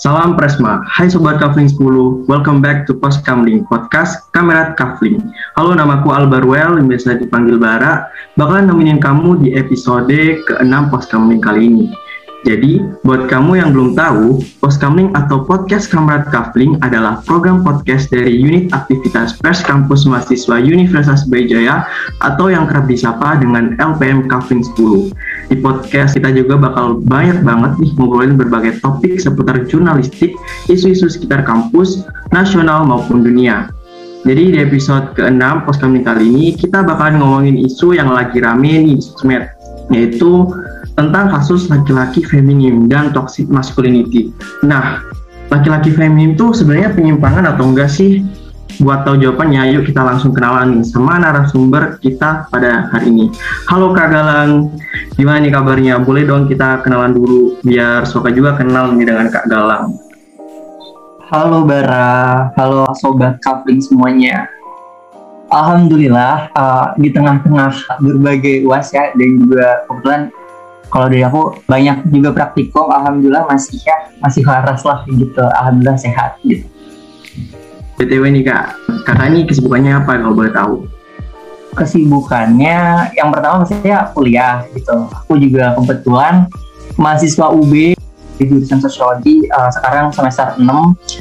Salam Presma, hai Sobat Kavling 10, welcome back to Post Kamling, podcast Kamerat Kavling. Halo, namaku Albarwell, yang biasa dipanggil Bara, bakalan nemenin kamu di episode ke-6 Post Kamling kali ini. Jadi, buat kamu yang belum tahu, Poskamling atau Podcast Kamrat Kavling adalah program podcast dari unit aktivitas pers kampus mahasiswa Universitas Brawijaya atau yang kerap disapa dengan LPM Kavling 10. Di podcast kita juga bakal banyak banget nih ngobrolin berbagai topik seputar jurnalistik, isu-isu sekitar kampus, nasional maupun dunia. Jadi di episode ke-6 Poskamling kali ini kita bakalan ngomongin isu yang lagi rame nih di yaitu tentang kasus laki-laki feminim dan toxic masculinity. Nah, laki-laki feminim itu sebenarnya penyimpangan atau enggak sih? Buat tahu jawabannya, yuk kita langsung kenalan sama narasumber kita pada hari ini. Halo Kak Galang, gimana nih kabarnya? Boleh dong kita kenalan dulu, biar Soka juga kenal nih dengan Kak Galang. Halo Bara, halo Sobat Kavling semuanya. Alhamdulillah uh, di tengah-tengah berbagai uas ya dan juga kebetulan kalau dari aku banyak juga praktikum alhamdulillah masih ya masih waras lah gitu. Alhamdulillah sehat gitu. Btw nih kak. Kakak ini kesibukannya apa kalau boleh tahu? Kesibukannya yang pertama saya kuliah gitu. Aku juga kebetulan mahasiswa UB di jurusan sosiologi uh, sekarang semester 6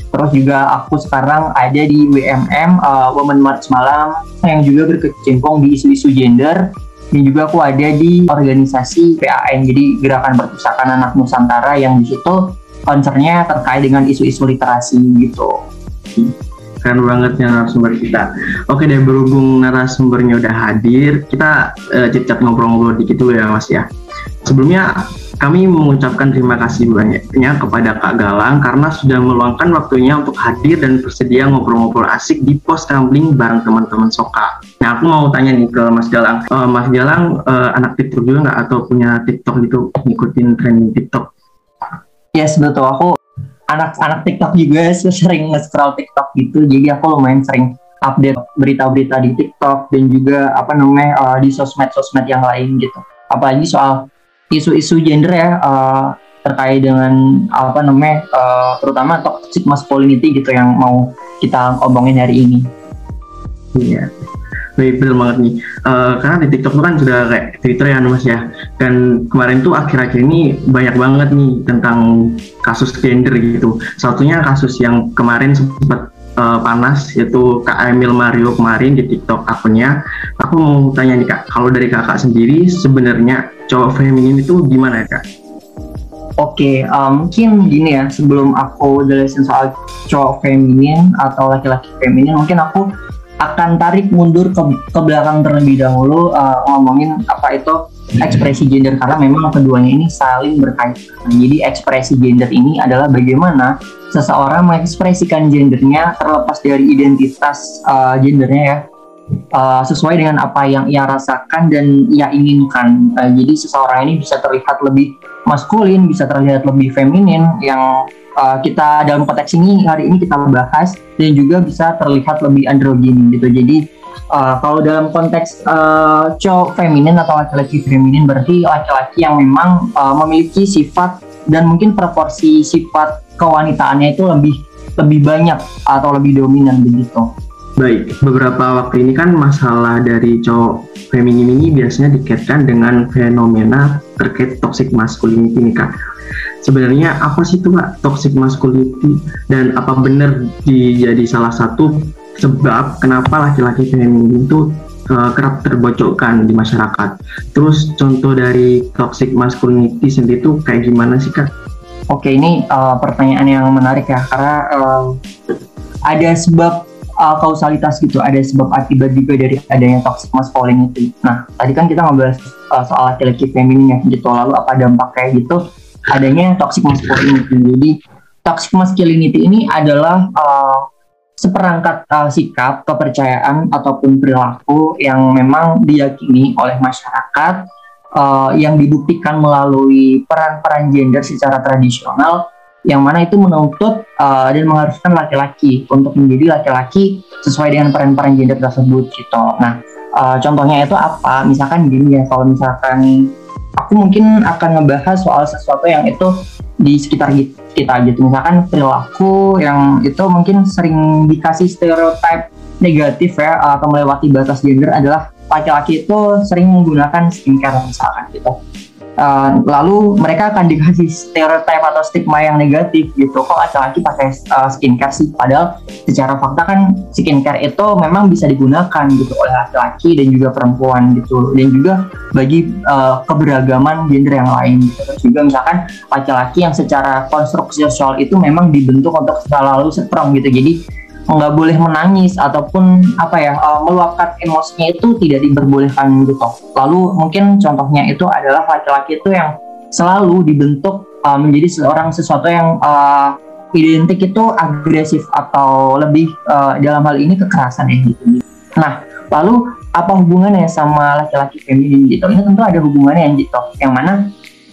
terus juga aku sekarang ada di WMM uh, Women March Malam yang juga berkecimpung di isu-isu gender dan juga aku ada di organisasi PAN jadi Gerakan Perpustakaan Anak Nusantara yang di situ concernnya terkait dengan isu-isu literasi gitu keren banget ya narasumber kita. Oke deh, berhubung narasumbernya udah hadir, kita uh, cicak ngobrol-ngobrol dikit dulu ya Mas ya. Sebelumnya kami mengucapkan terima kasih banyaknya kepada Kak Galang karena sudah meluangkan waktunya untuk hadir dan bersedia ngobrol-ngobrol asik di pos gambling bareng teman-teman Soka. Nah, aku mau tanya nih ke Mas Galang. Uh, Mas Galang uh, anak TikTok juga nggak atau punya TikTok gitu, ngikutin trending TikTok? Yes, betul. Aku anak-anak TikTok juga sering nge-scroll TikTok gitu. Jadi aku lumayan sering update berita-berita di TikTok dan juga apa namanya uh, di sosmed-sosmed yang lain gitu. Apalagi soal isu-isu gender ya uh, terkait dengan apa namanya uh, terutama toxic masculinity gitu yang mau kita ngomongin hari ini. Iya. Baik, betul banget nih. Uh, karena di TikTok itu kan sudah kayak Twitter ya mas ya. Dan kemarin tuh akhir-akhir ini banyak banget nih tentang kasus gender gitu. Satunya kasus yang kemarin sempat uh, panas yaitu Kak Emil Mario kemarin di TikTok akunnya. Aku mau tanya nih Kak, kalau dari kakak sendiri sebenarnya cowok feminin itu gimana ya Kak? Oke, okay, um, mungkin gini ya, sebelum aku jelasin soal cowok feminin atau laki-laki feminin, mungkin aku akan tarik mundur ke, ke belakang terlebih dahulu uh, ngomongin apa itu ekspresi gender karena memang keduanya ini saling berkaitan. Jadi ekspresi gender ini adalah bagaimana seseorang mengekspresikan gendernya terlepas dari identitas uh, gendernya ya. Uh, sesuai dengan apa yang ia rasakan dan ia inginkan. Uh, jadi seseorang ini bisa terlihat lebih maskulin, bisa terlihat lebih feminin yang uh, kita dalam konteks ini hari ini kita bahas dan juga bisa terlihat lebih androgin gitu. Jadi uh, kalau dalam konteks uh, cowok feminin atau laki-laki feminin berarti laki-laki yang memang uh, memiliki sifat dan mungkin proporsi sifat kewanitaannya itu lebih lebih banyak atau lebih dominan begitu. Baik, beberapa waktu ini kan masalah dari cowok feminin ini biasanya dikaitkan dengan fenomena terkait toxic masculinity nih kak sebenarnya apa sih tuh kak toxic masculinity dan apa benar jadi salah satu sebab kenapa laki-laki feminin itu kerap terbocokkan di masyarakat. Terus contoh dari toxic masculinity sendiri itu kayak gimana sih kak? Oke ini uh, pertanyaan yang menarik ya karena uh, ada sebab uh, kausalitas gitu, ada sebab akibat juga dari adanya toxic masculinity. Nah tadi kan kita ngobrol uh, soal laki-laki feminin ya gitu, lalu apa dampak kayak gitu? adanya toxic masculinity. Jadi toxic masculinity ini adalah uh, seperangkat uh, sikap, kepercayaan ataupun perilaku yang memang diyakini oleh masyarakat uh, yang dibuktikan melalui peran-peran gender secara tradisional yang mana itu menuntut uh, dan mengharuskan laki-laki untuk menjadi laki-laki sesuai dengan peran-peran gender tersebut gitu. Nah, uh, contohnya itu apa? Misalkan gini ya, kalau misalkan aku mungkin akan ngebahas soal sesuatu yang itu di sekitar kita gitu misalkan perilaku yang itu mungkin sering dikasih stereotip negatif ya atau melewati batas gender adalah laki-laki itu sering menggunakan skincare misalkan gitu uh, lalu mereka akan dikasih stereotip atau stigma yang negatif gitu. Kok laki-laki pakai uh, skincare sih? Padahal secara fakta kan skincare itu memang bisa digunakan gitu oleh laki-laki dan juga perempuan gitu. Dan juga bagi uh, keberagaman gender yang lain gitu. terus juga misalkan laki-laki yang secara konstruksi sosial itu memang dibentuk untuk selalu strong gitu. Jadi nggak boleh menangis ataupun apa ya uh, meluapkan emosinya itu tidak diperbolehkan gitu. Lalu mungkin contohnya itu adalah laki-laki itu yang selalu dibentuk uh, menjadi seorang sesuatu yang uh, identik itu agresif atau lebih uh, dalam hal ini kekerasan ya gitu. Nah, lalu apa hubungannya sama laki-laki feminin gitu? Ini tentu ada hubungannya gitu. Yang mana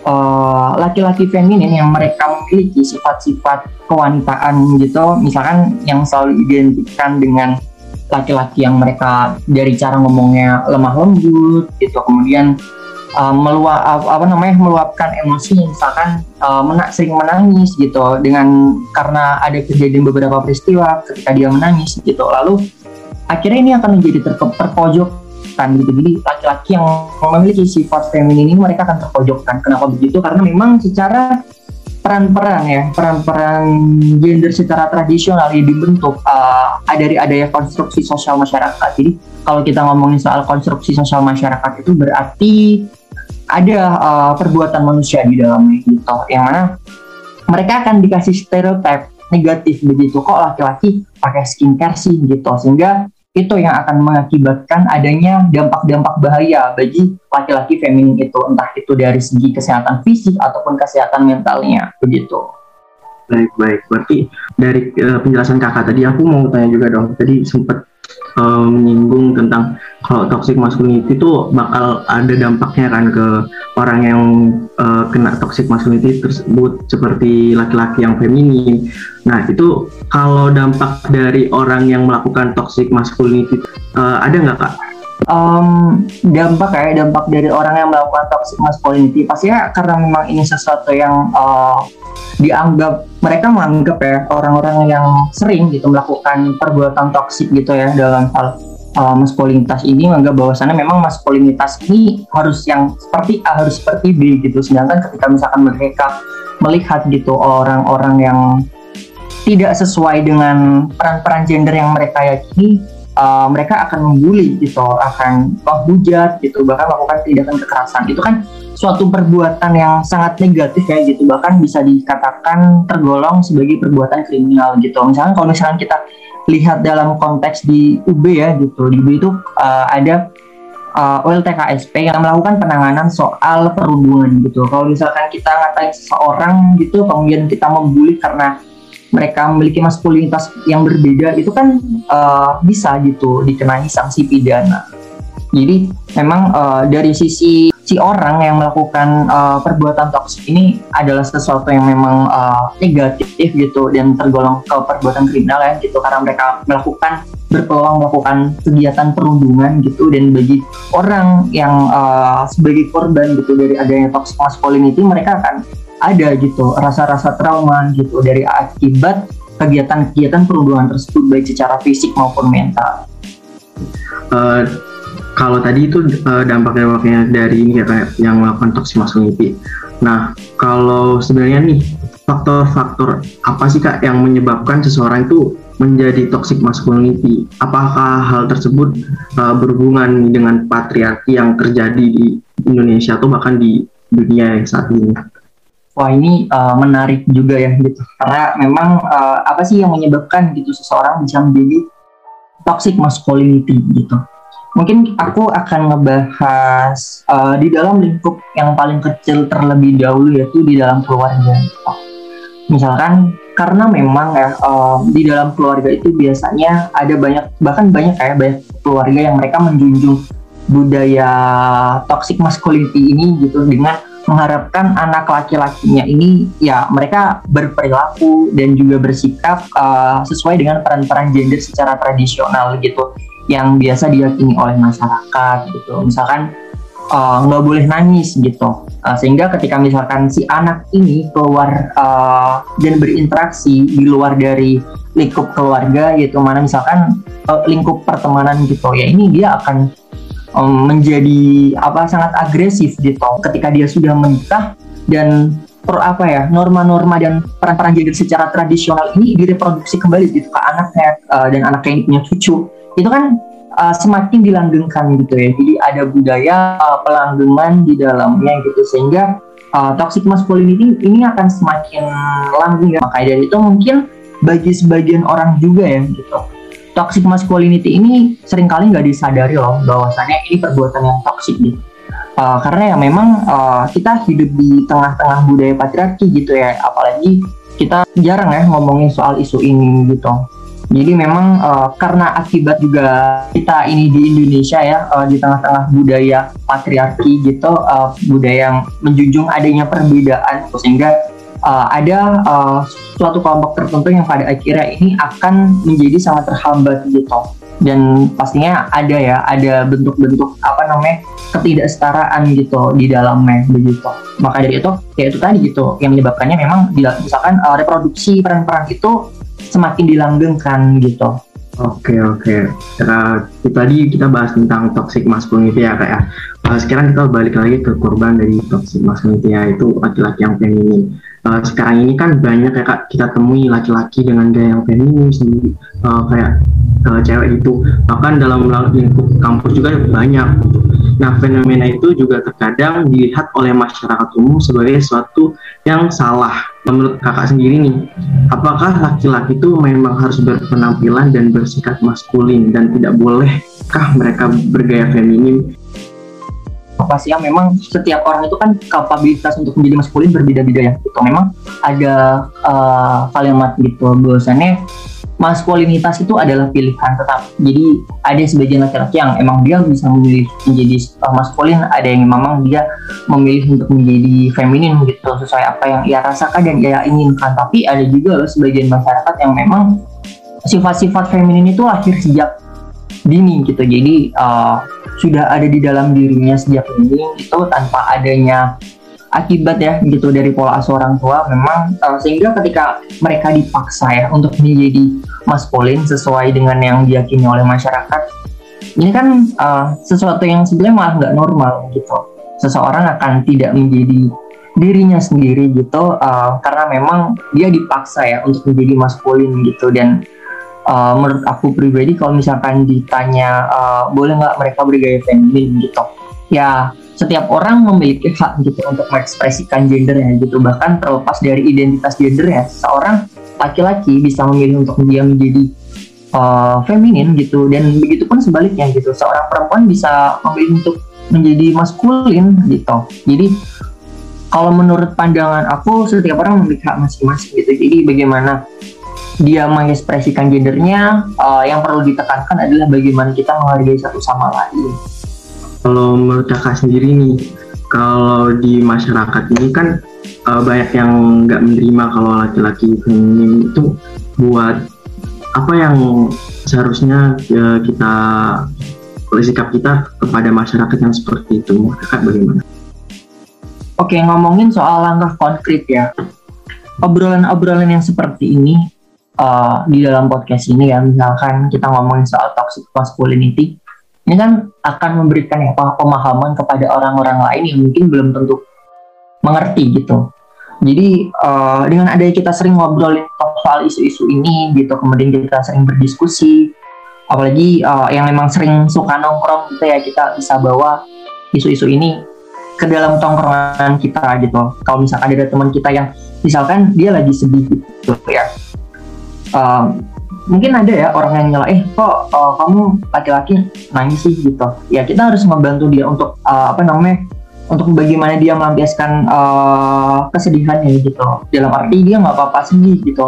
Eh, laki-laki uh, feminin yang mereka memiliki sifat-sifat kewanitaan gitu. Misalkan yang selalu identikan dengan laki-laki yang mereka dari cara ngomongnya lemah lembut gitu. Kemudian uh, meluap apa namanya meluapkan emosi misalkan uh, mena sering menangis gitu. Dengan karena ada kejadian beberapa peristiwa ketika dia menangis gitu. Lalu akhirnya ini akan menjadi terpojok terpojokkan gitu. Jadi laki-laki yang memiliki sifat feminin ini mereka akan terpojokkan. Kenapa begitu? Karena memang secara peran-peran ya peran-peran gender secara tradisional yang dibentuk uh, dari adanya konstruksi sosial masyarakat. Jadi kalau kita ngomongin soal konstruksi sosial masyarakat itu berarti ada uh, perbuatan manusia di dalamnya gitu. Yang mana mereka akan dikasih stereotip negatif begitu. Kok laki-laki pakai skincare sih gitu? Sehingga itu yang akan mengakibatkan adanya dampak-dampak bahaya bagi laki-laki feminin itu entah itu dari segi kesehatan fisik ataupun kesehatan mentalnya begitu. Baik baik berarti dari uh, penjelasan kakak tadi aku mau tanya juga dong tadi sempat uh, menyinggung tentang kalau toxic masculinity itu bakal ada dampaknya kan ke orang yang uh, kena toxic masculinity tersebut seperti laki-laki yang feminin. Nah itu kalau dampak dari orang yang melakukan toxic masculinity uh, ada nggak kak? Um, dampak ya dampak dari orang yang melakukan toxic masculinity. Pastinya karena memang ini sesuatu yang uh, dianggap mereka menganggap ya orang-orang yang sering gitu melakukan perbuatan toksik gitu ya dalam hal uh, maskulinitas ini menganggap bahwasannya memang maskulinitas ini harus yang seperti A harus seperti B gitu. Sedangkan ketika misalkan mereka melihat gitu orang-orang yang tidak sesuai dengan peran-peran gender yang mereka yakini uh, mereka akan membuli gitu akan menghujat gitu bahkan melakukan tindakan kekerasan. Itu kan suatu perbuatan yang sangat negatif ya gitu bahkan bisa dikatakan tergolong sebagai perbuatan kriminal gitu. Misalnya kalau misalnya kita lihat dalam konteks di UB ya gitu di UB itu uh, ada uh, eh, OLTKSP yang melakukan penanganan soal perundungan gitu. Kalau misalkan kita ngatain seseorang gitu kemudian kita membuli karena mereka memiliki maskulinitas yang berbeda itu kan uh, bisa gitu dikenai sanksi pidana. Jadi memang uh, dari sisi si orang yang melakukan uh, perbuatan toksik ini adalah sesuatu yang memang uh, negatif gitu dan tergolong ke perbuatan kriminal ya gitu. Karena mereka melakukan berpeluang melakukan kegiatan perundungan gitu dan bagi orang yang uh, sebagai korban gitu dari adanya toxic masculinity mereka akan ada gitu rasa-rasa trauma gitu dari akibat kegiatan-kegiatan perundungan tersebut baik secara fisik maupun mental. Uh, kalau tadi itu uh, dampak-dampaknya dari ini ya yang melakukan toxic masculinity. Nah, kalau sebenarnya nih faktor-faktor apa sih kak yang menyebabkan seseorang itu menjadi toxic masculinity? Apakah hal tersebut uh, berhubungan dengan patriarki yang terjadi di Indonesia atau bahkan di dunia yang saat ini? Wah ini uh, menarik juga ya gitu karena memang uh, apa sih yang menyebabkan gitu seseorang bisa menjadi toxic masculinity gitu mungkin aku akan ngebahas uh, di dalam lingkup yang paling kecil terlebih dahulu yaitu di dalam keluarga. Misalkan karena memang ya uh, di dalam keluarga itu biasanya ada banyak bahkan banyak kayak banyak keluarga yang mereka menjunjung budaya toxic masculinity ini gitu dengan mengharapkan anak laki-lakinya ini ya mereka berperilaku dan juga bersikap uh, sesuai dengan peran-peran gender secara tradisional gitu yang biasa diyakini oleh masyarakat gitu. Misalkan uh, nggak uh, boleh nangis gitu uh, sehingga ketika misalkan si anak ini keluar uh, dan berinteraksi di luar dari lingkup keluarga yaitu mana misalkan uh, lingkup pertemanan gitu ya ini dia akan um, menjadi apa sangat agresif gitu. Ketika dia sudah menikah dan per apa ya norma-norma dan peran-peran gender secara tradisional ini direproduksi kembali gitu ke anaknya uh, dan anaknya ini punya cucu. Itu kan uh, semakin dilanggengkan gitu ya. Jadi ada budaya uh, pelanggengan di dalamnya gitu. Sehingga uh, toxic masculinity ini akan semakin langgeng ya. Makanya dari itu mungkin bagi sebagian orang juga ya gitu toxic masculinity ini sering kali nggak disadari loh bahwasannya ini perbuatan yang toxic gitu. Uh, karena ya memang uh, kita hidup di tengah-tengah budaya patriarki gitu ya apalagi kita jarang ya ngomongin soal isu ini gitu. Jadi memang uh, karena akibat juga kita ini di Indonesia ya uh, di tengah-tengah budaya patriarki gitu uh, budaya yang menjunjung adanya perbedaan sehingga uh, ada uh, suatu kelompok tertentu yang pada akhirnya ini akan menjadi sangat terhambat gitu. Dan pastinya ada ya ada bentuk-bentuk apa namanya ketidaksetaraan gitu di dalamnya begitu. Maka dari itu ya itu tadi gitu yang menyebabkannya memang misalkan uh, reproduksi peran-peran itu semakin dilanggengkan gitu Oke oke. Uh, tadi kita bahas tentang toxic masculinity ya. Uh, ya. sekarang kita balik lagi ke korban dari toxic masculinity yaitu laki-laki yang feminin uh, sekarang ini kan banyak ya kak kita temui laki-laki dengan gaya yang feminim sendiri uh, kayak cewek itu bahkan dalam lingkup kampus juga banyak nah fenomena itu juga terkadang dilihat oleh masyarakat umum sebagai sesuatu yang salah. Menurut kakak sendiri nih apakah laki-laki itu memang harus berpenampilan dan bersikap maskulin dan tidak bolehkah mereka bergaya feminim? Yang memang setiap orang itu kan kapabilitas untuk menjadi maskulin berbeda-beda ya. Gitu memang ada uh, kalimat gitu bahwasannya maskulinitas itu adalah pilihan tetap. Jadi ada sebagian laki-laki yang emang dia bisa memilih menjadi maskulin ada yang memang dia memilih untuk menjadi feminin gitu sesuai apa yang ia rasakan dan ia inginkan. Tapi ada juga sebagian masyarakat yang memang sifat-sifat feminin itu lahir sejak dini gitu. Jadi uh, sudah ada di dalam dirinya sejak ini itu tanpa adanya akibat ya gitu dari pola asuh orang tua memang uh, sehingga ketika mereka dipaksa ya untuk menjadi maskulin sesuai dengan yang diyakini oleh masyarakat ini kan uh, sesuatu yang sebenarnya malah nggak normal gitu. Seseorang akan tidak menjadi dirinya sendiri gitu uh, karena memang dia dipaksa ya untuk menjadi maskulin gitu. Dan uh, menurut aku pribadi kalau misalkan ditanya uh, boleh nggak mereka bergaya feminin gitu ya setiap orang memiliki hak gitu untuk mengekspresikan gendernya gitu. Bahkan terlepas dari identitas gendernya seorang laki-laki bisa memilih untuk dia menjadi uh, feminin gitu. Dan begitu pun sebaliknya gitu seorang perempuan bisa memilih untuk menjadi maskulin gitu. Jadi kalau menurut pandangan aku setiap orang memiliki hak masing-masing gitu. Jadi bagaimana dia mengekspresikan gendernya uh, yang perlu ditekankan adalah bagaimana kita menghargai satu sama lain kalau menurut kakak sendiri nih kalau di masyarakat ini kan uh, banyak yang nggak menerima kalau laki-laki feminim itu buat apa yang seharusnya uh, kita sikap kita kepada masyarakat yang seperti itu kakak bagaimana? Oke ngomongin soal langkah konkret ya obrolan-obrolan yang seperti ini uh, di dalam podcast ini ya misalkan kita ngomongin soal toxic masculinity ini kan akan memberikan ya pemahaman kepada orang-orang lain yang mungkin belum tentu mengerti gitu. Jadi uh, dengan adanya kita sering ngobrolin soal isu-isu ini gitu kemudian kita sering berdiskusi apalagi uh, yang memang sering suka nongkrong gitu ya kita bisa bawa isu-isu ini ke dalam tongkrongan kita gitu. Kalau misalkan ada teman kita yang misalkan dia lagi sedih gitu ya uh, mungkin ada ya orang yang nyela eh kok uh, kamu laki-laki nangis sih? Gitu. Ya kita harus membantu dia untuk uh, apa namanya untuk bagaimana dia melampiaskan uh, kesedihannya gitu. Dalam arti dia nggak apa-apa sedih gitu.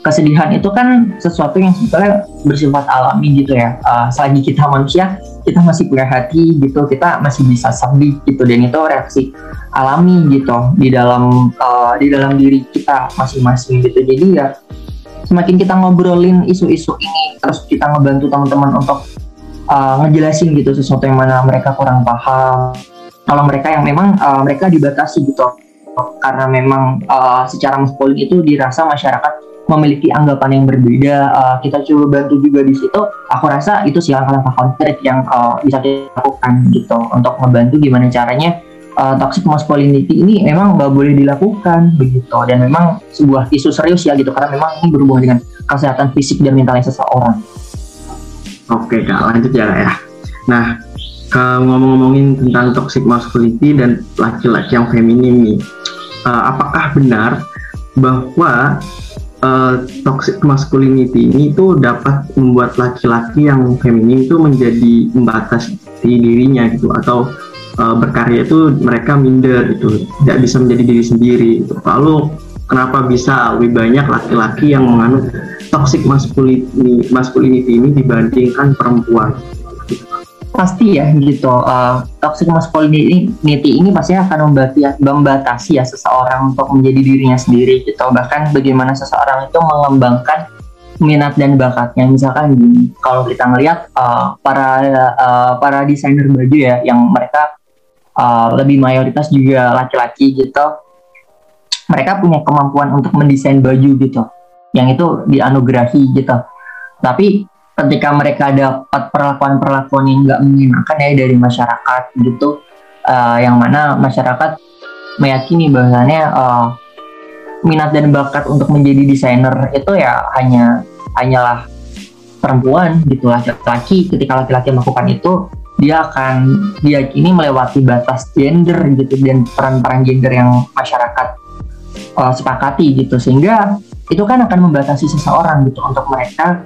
Kesedihan itu kan sesuatu yang sebetulnya bersifat alami gitu ya. Uh, selagi kita manusia kita masih punya hati gitu kita masih bisa sedih gitu. Dan itu reaksi alami gitu di dalam uh, di dalam diri kita masing-masing gitu. Jadi ya semakin kita ngobrolin isu-isu ini terus kita ngebantu teman-teman untuk uh, ngejelasin gitu sesuatu yang mana mereka kurang paham. Kalau mereka yang memang uh, mereka dibatasi gitu. Karena memang uh, secara maskulin itu dirasa masyarakat memiliki anggapan yang berbeda. Uh, kita coba bantu juga di situ. Aku rasa itu sih langkah-langkah konkret yang uh, bisa kita lakukan gitu untuk membantu gimana caranya uh, toxic masculinity ini memang nggak boleh dilakukan begitu. Dan memang sebuah isu serius ya gitu. Karena memang ini berhubungan dengan kesehatan fisik dan mentalnya seseorang. Oke kak. Lanjut ya ya. Nah ngomong-ngomongin tentang toxic masculinity dan laki-laki yang feminim nih, uh, apakah benar bahwa uh, toxic masculinity ini itu dapat membuat laki-laki yang feminim itu menjadi membatasi dirinya gitu? Atau uh, berkarya itu mereka minder gitu. Tidak bisa menjadi diri sendiri gitu. lalu kenapa bisa lebih banyak laki-laki yang menganut toxic masculinity, masculinity ini dibandingkan perempuan? Pasti ya gitu. Uh, toxic masculinity ini pasti akan membatasi, ya seseorang untuk menjadi dirinya sendiri gitu. Bahkan bagaimana seseorang itu mengembangkan minat dan bakatnya. Misalkan kalau kita ngelihat uh, para uh, para desainer baju ya yang mereka uh, lebih mayoritas juga laki-laki gitu. Mereka punya kemampuan untuk mendesain baju gitu yang itu dianugerahi gitu. Tapi ketika mereka dapat perlakuan-perlakuan yang nggak menyenangkan ya dari masyarakat gitu uh, yang mana masyarakat meyakini bahwasannya uh, minat dan bakat untuk menjadi desainer itu ya hanya hanyalah perempuan gitu laki-laki. Ketika laki-laki melakukan itu dia akan diyakini melewati batas gender gitu dan peran-peran gender yang masyarakat uh, sepakati gitu. Sehingga itu kan akan membatasi seseorang gitu untuk mereka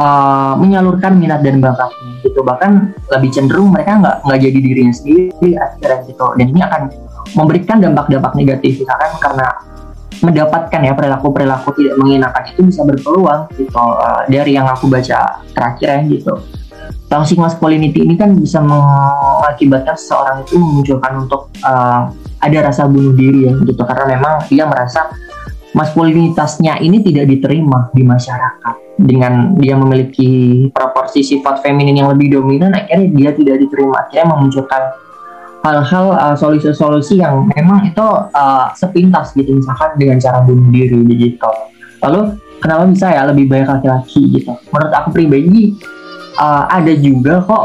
uh, menyalurkan minat dan bakatnya gitu. Bahkan lebih cenderung mereka nggak nggak jadi dirinya sendiri akhirnya gitu. Dan ini akan memberikan dampak-dampak negatif misalkan karena mendapatkan ya perilaku-perilaku tidak mengenakan itu bisa berpeluang gitu uh, dari yang aku baca terakhir ya gitu toxic masculinity ini kan bisa mengakibatkan seseorang itu memunculkan untuk uh, ada rasa bunuh diri ya gitu. Karena memang dia merasa maskulinitasnya ini tidak diterima di masyarakat. Dengan dia memiliki proporsi sifat feminin yang lebih dominan akhirnya dia tidak diterima. Akhirnya memunculkan hal-hal uh, solusi-solusi yang memang itu uh, sepintas gitu. Misalkan dengan cara bunuh diri gitu lalu kenapa bisa ya? Lebih banyak laki-laki gitu. Menurut aku pribadi uh, ada juga kok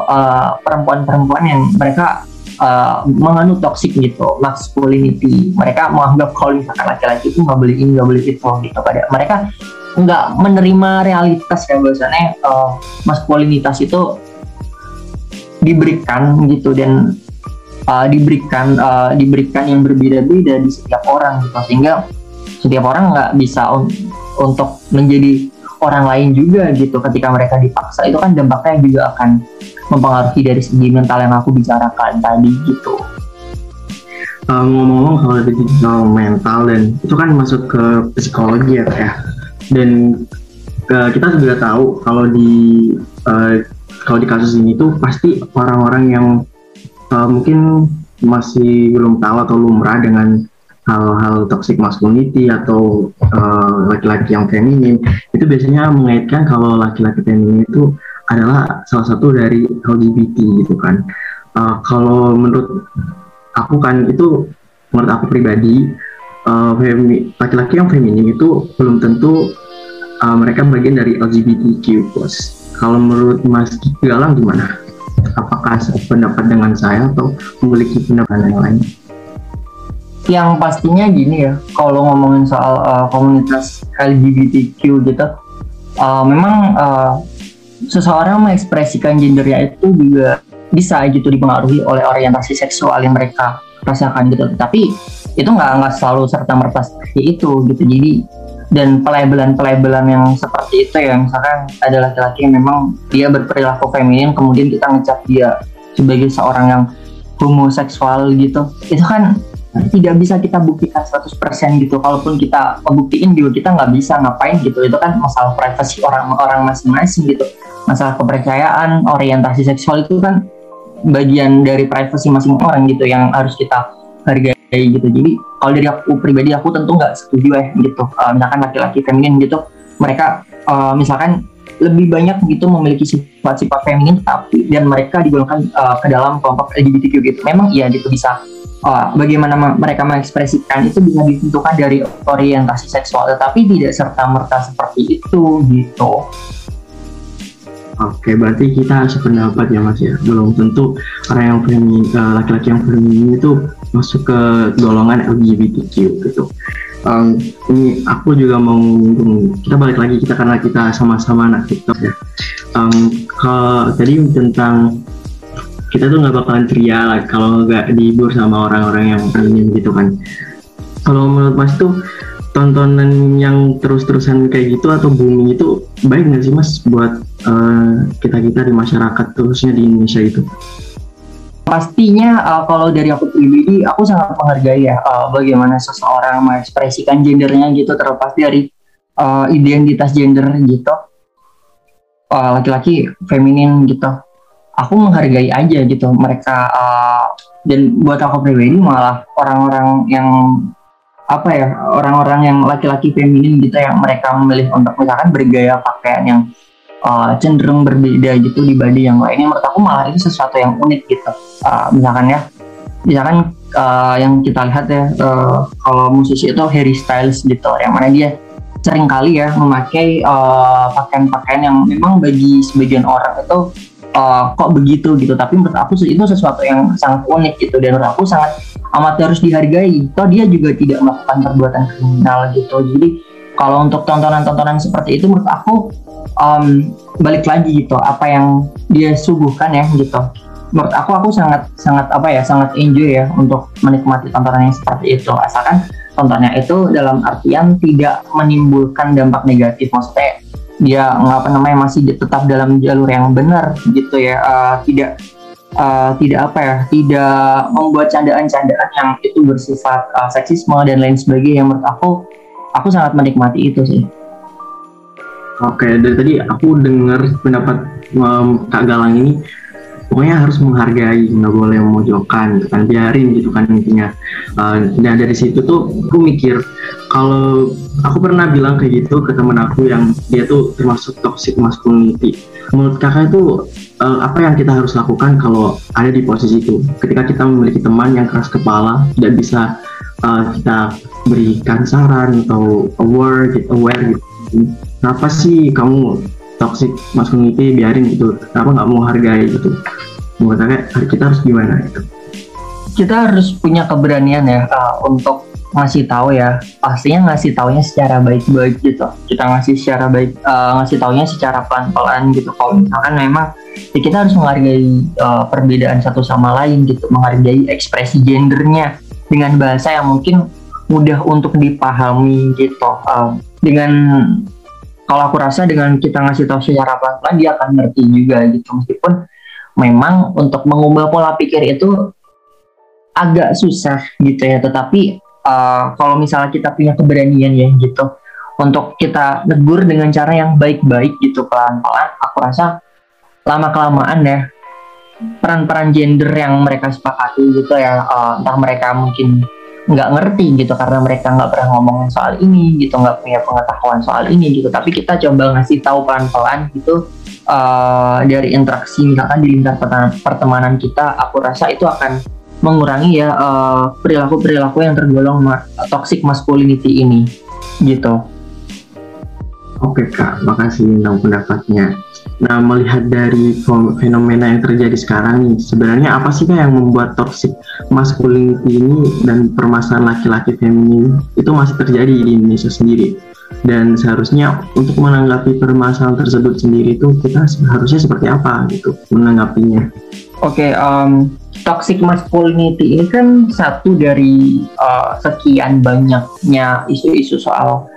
perempuan-perempuan uh, yang mereka uh, menganut toxic gitu masculinity. Mereka menganggap kalau misalkan laki-laki itu nggak boleh ini nggak boleh itu gitu. Pada mereka nggak menerima realitas ya bahwasannya uh, maskulinitas itu diberikan gitu dan uh, diberikan uh, diberikan yang berbeda-beda di setiap orang gitu. Sehingga setiap orang nggak bisa un untuk menjadi orang lain juga gitu. Ketika mereka dipaksa itu kan dampaknya juga akan mempengaruhi dari segi mental yang aku bicarakan tadi gitu. Ngomong-ngomong uh, kalau digital mental dan itu kan masuk ke psikologi ya kayak dan uh, kita juga tahu kalau di uh, kalau di kasus ini tuh pasti orang-orang yang uh, mungkin masih belum tahu atau lumrah dengan hal-hal toxic masculinity atau laki-laki uh, yang feminim itu biasanya mengaitkan kalau laki-laki feminim itu adalah salah satu dari LGBT gitu kan uh, kalau menurut aku kan itu menurut aku pribadi laki laki-laki yang feminim itu belum tentu uh, mereka bagian dari LGBTQ+. Kalau menurut Mas Galang gimana? Apakah pendapat dengan saya atau memiliki pendapat yang lain? Yang pastinya gini ya, kalau ngomongin soal uh, komunitas LGBTQ gitu, uh, memang uh, seseorang mengekspresikan gendernya itu juga bisa gitu dipengaruhi oleh orientasi seksual yang mereka rasakan gitu. Tapi itu nggak nggak selalu serta merta seperti itu gitu. Jadi dan pelabelan-pelabelan yang seperti itu ya misalkan ada laki-laki yang memang dia berperilaku feminin kemudian kita ngecap dia sebagai seorang yang homoseksual gitu itu kan tidak bisa kita buktikan 100% gitu. Kalaupun kita membuktiin juga kita nggak bisa ngapain gitu. Itu kan masalah privasi orang-orang masing-masing gitu. Masalah kepercayaan orientasi seksual itu kan bagian dari privasi masing orang gitu yang harus kita hargai gitu. Jadi kalau dari aku pribadi aku tentu nggak setuju ya gitu. Uh, misalkan laki-laki feminin gitu mereka uh, misalkan lebih banyak gitu memiliki sifat-sifat feminin tapi dan mereka digolongkan uh, ke dalam kelompok LGBTQ gitu. Memang iya gitu bisa uh, bagaimana mereka mengekspresikan itu bisa ditentukan dari orientasi seksual tetapi tidak serta merta seperti itu gitu Oke, berarti kita sependapat ya mas ya. Belum tentu orang yang feminin, laki-laki yang feminin itu masuk ke golongan LGBTQ gitu um, ini aku juga mau kita balik lagi kita karena kita sama-sama anak TikTok ya. Um, kalau tadi tentang kita tuh nggak bakalan ceria lah kalau nggak dihibur sama orang-orang yang ingin gitu kan. Kalau menurut Mas tuh tontonan yang terus-terusan kayak gitu atau booming itu baik nggak sih Mas buat uh, kita kita di masyarakat khususnya di Indonesia itu? pastinya uh, kalau dari aku pribadi aku sangat menghargai ya uh, bagaimana seseorang mengekspresikan gendernya gitu terlepas dari uh, identitas gender gitu uh, laki-laki feminin gitu aku menghargai aja gitu mereka uh, dan buat aku pribadi malah orang-orang yang apa ya orang-orang yang laki-laki feminin gitu yang mereka memilih untuk misalkan bergaya pakaian yang uh, cenderung berbeda gitu dibanding yang lainnya menurut aku malah itu sesuatu yang unik gitu. Uh, misalkan ya misalkan uh, yang kita lihat ya uh, kalau musisi itu Harry Styles gitu yang mana dia sering kali ya memakai pakaian-pakaian uh, yang memang bagi sebagian orang itu uh, kok begitu gitu. Tapi menurut aku itu sesuatu yang sangat unik gitu. Dan menurut aku sangat amat harus dihargai. Toh dia juga tidak melakukan perbuatan kriminal gitu. Jadi kalau untuk tontonan-tontonan seperti itu menurut aku um, balik lagi gitu. Apa yang dia suguhkan ya gitu. Menurut aku aku sangat sangat apa ya sangat enjoy ya untuk menikmati tontonan yang seperti itu. Asalkan tontonnya itu dalam artian tidak menimbulkan dampak negatif. Maksudnya dia apa namanya masih tetap dalam jalur yang benar gitu ya. Uh, tidak uh, tidak apa ya tidak membuat candaan-candaan yang itu bersifat uh, seksisme dan lain sebagainya. Menurut aku aku sangat menikmati itu sih. Oke, dari tadi aku dengar pendapat um, Kak Galang ini pokoknya harus menghargai, nggak boleh memojokkan, gitu kan biarin gitu kan intinya. Uh, dan dari situ tuh aku mikir kalau aku pernah bilang kayak gitu ke temen aku yang dia tuh termasuk toxic masculinity. Menurut kakak itu uh, apa yang kita harus lakukan kalau ada di posisi itu? Ketika kita memiliki teman yang keras kepala, tidak bisa uh, kita berikan saran atau aware, gitu, aware gitu. Kenapa sih kamu toxic masculinity? Biarin gitu. Kenapa nggak mau hargai gitu? Menurut saya kita harus gimana itu kita harus punya keberanian ya uh, untuk ngasih tahu ya. Pastinya ngasih taunya secara baik-baik gitu. Kita ngasih secara baik uh, ngasih taunya secara pelan-pelan gitu. Kalau misalkan memang ya kita harus menghargai uh, perbedaan satu sama lain gitu. Menghargai ekspresi gendernya dengan bahasa yang mungkin mudah untuk dipahami gitu. Uh, dengan kalau aku rasa dengan kita ngasih tahu secara pelan-pelan dia akan ngerti juga gitu. Meskipun memang untuk mengubah pola pikir itu agak susah gitu ya. Tetapi uh, kalau misalnya kita punya keberanian ya gitu untuk kita negur dengan cara yang baik-baik gitu pelan-pelan aku rasa lama kelamaan ya peran-peran gender yang mereka sepakati gitu ya uh, entah mereka mungkin nggak ngerti gitu karena mereka nggak pernah ngomongin soal ini gitu nggak punya pengetahuan soal ini gitu tapi kita coba ngasih tahu pelan-pelan gitu uh, dari interaksi misalkan di lingkar pertemanan kita aku rasa itu akan mengurangi ya uh, perilaku-perilaku yang tergolong ma toxic masculinity ini gitu. Oke kak, makasih tentang pendapatnya. Nah, melihat dari fenomena yang terjadi sekarang nih, sebenarnya apa sih yang membuat toxic masculinity ini dan permasalahan laki-laki feminin itu masih terjadi di Indonesia sendiri? Dan seharusnya untuk menanggapi permasalahan tersebut sendiri itu kita harusnya seperti apa gitu menanggapinya? Oke, okay, um, toxic masculinity ini kan satu dari uh, sekian banyaknya isu-isu soal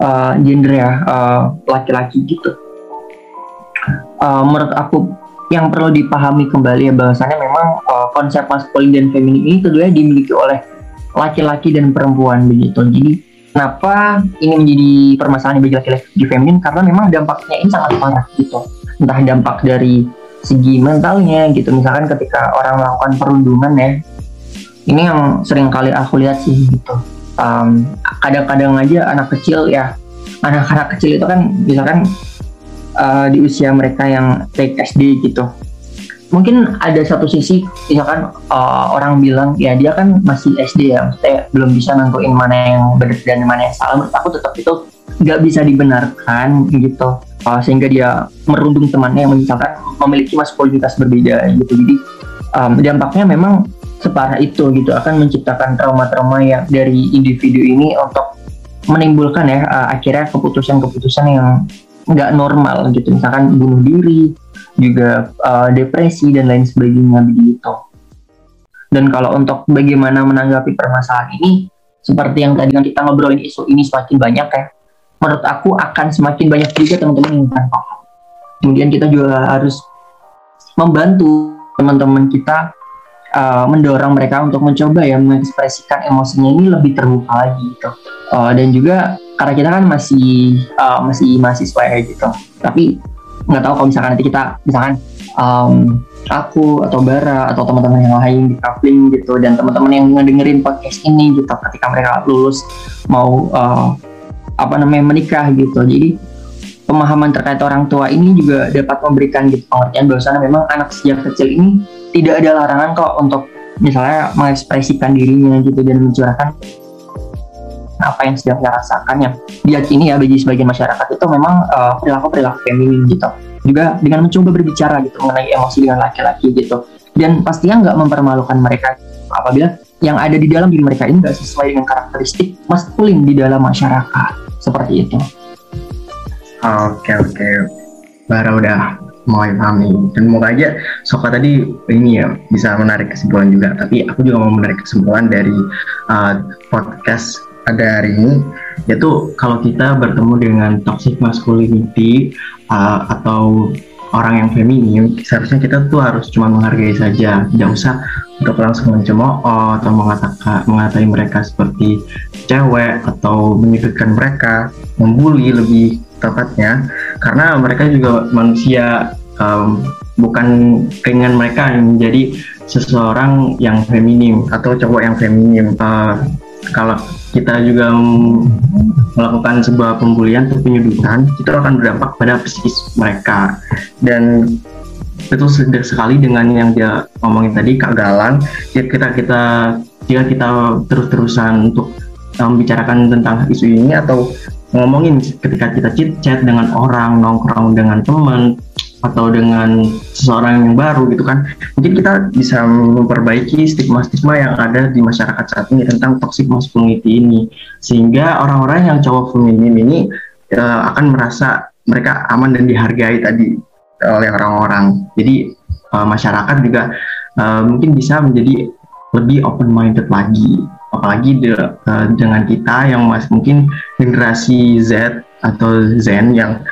uh, gender ya uh, laki-laki gitu uh, menurut aku yang perlu dipahami kembali ya bahwasannya memang uh, konsep maskulin dan feminin ini keduanya dimiliki oleh laki-laki dan perempuan begitu. Jadi kenapa ini menjadi permasalahan bagi laki-laki di feminin karena memang dampaknya ini sangat parah gitu. Entah dampak dari segi mentalnya gitu. Misalkan ketika orang melakukan perundungan ya, ini yang sering kali aku lihat sih gitu. kadang kadang-kadang aja anak kecil ya, anak-anak kecil itu kan misalkan uh, di usia mereka yang take SD gitu mungkin ada satu sisi misalkan uh, orang bilang ya dia kan masih SD ya belum bisa nentuin mana yang benar dan mana yang salah menurut aku tetap itu nggak bisa dibenarkan gitu. Uh, sehingga dia merundung temannya yang misalkan memiliki maskulinitas berbeda gitu. Jadi um, dampaknya memang separah itu gitu. Akan menciptakan trauma-trauma yang dari individu ini untuk menimbulkan ya uh, akhirnya keputusan-keputusan yang nggak normal gitu. Misalkan bunuh diri juga uh, depresi dan lain sebagainya begitu. Dan kalau untuk bagaimana menanggapi permasalahan ini, seperti yang tadi kita ngobrolin isu ini semakin banyak ya, menurut aku akan semakin banyak juga teman-teman yang akan. Kemudian kita juga harus membantu teman-teman kita uh, mendorong mereka untuk mencoba ya mengekspresikan emosinya ini lebih terbuka lagi gitu. Uh, dan juga karena kita kan masih uh, masih mahasiswa ya gitu. Tapi nggak tahu kalau misalkan nanti kita misalkan um, aku atau Bara atau teman-teman yang lain di kafling gitu dan teman-teman yang ngedengerin podcast ini gitu ketika mereka lulus mau uh, apa namanya menikah gitu. Jadi pemahaman terkait orang tua ini juga dapat memberikan gitu pengertian bahwasanya memang anak sejak kecil ini tidak ada larangan kok untuk misalnya mengekspresikan dirinya gitu dan mencurahkan apa yang sedang dia rasakan. Yang diyakini ya bagi sebagian masyarakat itu memang uh, perilaku perilaku feminin gitu. Juga dengan mencoba berbicara gitu mengenai emosi dengan laki-laki gitu. Dan pastinya nggak mempermalukan mereka. Apabila yang ada di dalam diri mereka ini nggak sesuai dengan karakteristik maskulin di dalam masyarakat seperti itu. Oke oke, Bara udah mulai paham nih. Dan semoga aja Soka tadi ini ya bisa menarik kesimpulan juga. Tapi aku juga mau menarik kesimpulan dari uh, podcast pada hari ini. Yaitu kalau kita bertemu dengan toxic masculinity uh, atau orang yang feminim seharusnya kita tuh harus cuma menghargai saja. Tidak usah untuk langsung mencemooh atau mengatakan mengatai mereka seperti cewek atau menyudutkan mereka membuli lebih tepatnya. Karena mereka juga manusia um, bukan keinginan mereka yang menjadi seseorang yang feminim atau cowok yang feminim. Uh, kalau kita juga melakukan sebuah pembulian atau penyudutan itu akan berdampak pada psikis mereka. Dan itu sekali dengan yang dia ngomongin tadi Kak Galang. Ya kita kita jika kita terus-terusan untuk membicarakan tentang isu ini atau ngomongin ketika kita chit chat dengan orang nongkrong dengan teman atau dengan seseorang yang baru gitu kan mungkin kita bisa memperbaiki stigma-stigma yang ada di masyarakat saat ini tentang toxic masculinity ini. Sehingga orang-orang yang cowok feminim ini uh, akan merasa mereka aman dan dihargai tadi oleh orang-orang. Jadi uh, masyarakat juga uh, mungkin bisa menjadi lebih open minded lagi. Apalagi de, uh, dengan kita yang masih mungkin generasi Z atau Zen yang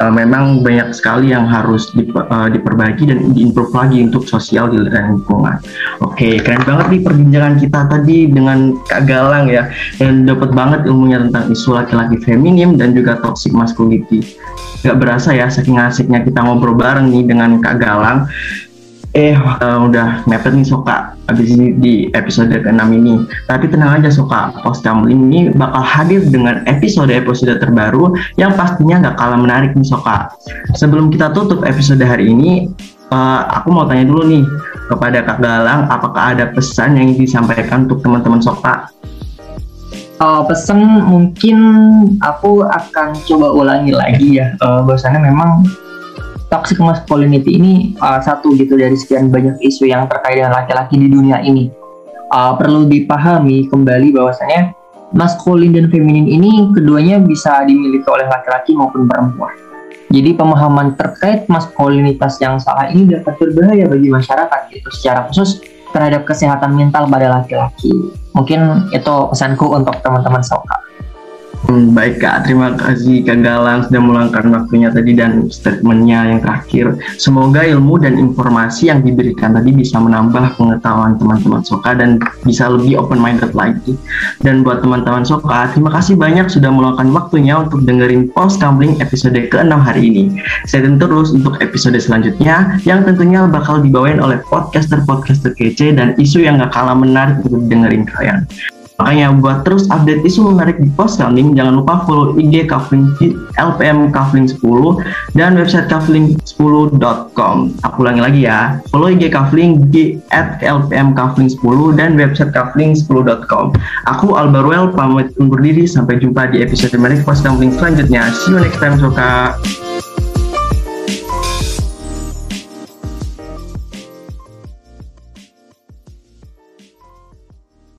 uh, memang banyak sekali yang harus diper, uh, diperbaiki dan diimprove lagi untuk sosial di lingkungan. Oke, okay, keren banget nih perbincangan kita tadi dengan Kak Galang ya, dan dapat banget ilmunya tentang isu laki-laki feminim dan juga toxic masculinity. Gak berasa ya, saking asiknya kita ngobrol bareng nih dengan Kak Galang eh uh, udah mepet nih Soka. Habis ini di episode ke-6 ini. Tapi tenang aja Soka. Kamu ini bakal hadir dengan episode-episode terbaru yang pastinya nggak kalah menarik nih Soka. Sebelum kita tutup episode hari ini uh, aku mau tanya dulu nih kepada Kak Galang apakah ada pesan yang disampaikan untuk teman-teman Soka? Uh, pesan mungkin aku akan coba ulangi lagi ya. Uh, bahwasannya memang toxic masculinity ini uh, satu gitu dari sekian banyak isu yang terkait dengan laki-laki di dunia ini. Uh, perlu dipahami kembali bahwasanya maskulin dan feminin ini keduanya bisa dimiliki oleh laki-laki maupun perempuan. Jadi pemahaman terkait maskulinitas yang salah ini dapat berbahaya bagi masyarakat gitu secara khusus terhadap kesehatan mental pada laki-laki. Mungkin itu pesanku untuk teman-teman Soka. Hmm, baik Kak, terima kasih Kak Galang sudah meluangkan waktunya tadi dan statementnya yang terakhir. Semoga ilmu dan informasi yang diberikan tadi bisa menambah pengetahuan teman-teman Soka dan bisa lebih open minded lagi. Dan buat teman-teman Soka, terima kasih banyak sudah meluangkan waktunya untuk dengerin post gambling episode ke-6 hari ini. Saya terus untuk episode selanjutnya yang tentunya bakal dibawain oleh podcaster-podcaster kece dan isu yang gak kalah menarik untuk dengerin kalian. Makanya buat terus update isu menarik di Post Kafling, jangan lupa follow IG Kafling LPM Kafling 10 dan website kafling10.com. Aku ulangi lagi ya, follow IG Kafling di at LPM Kafling 10 dan website kafling10.com. Aku Albaruel pamit undur diri, sampai jumpa di episode menarik Post Kafling selanjutnya. See you next time, Soka.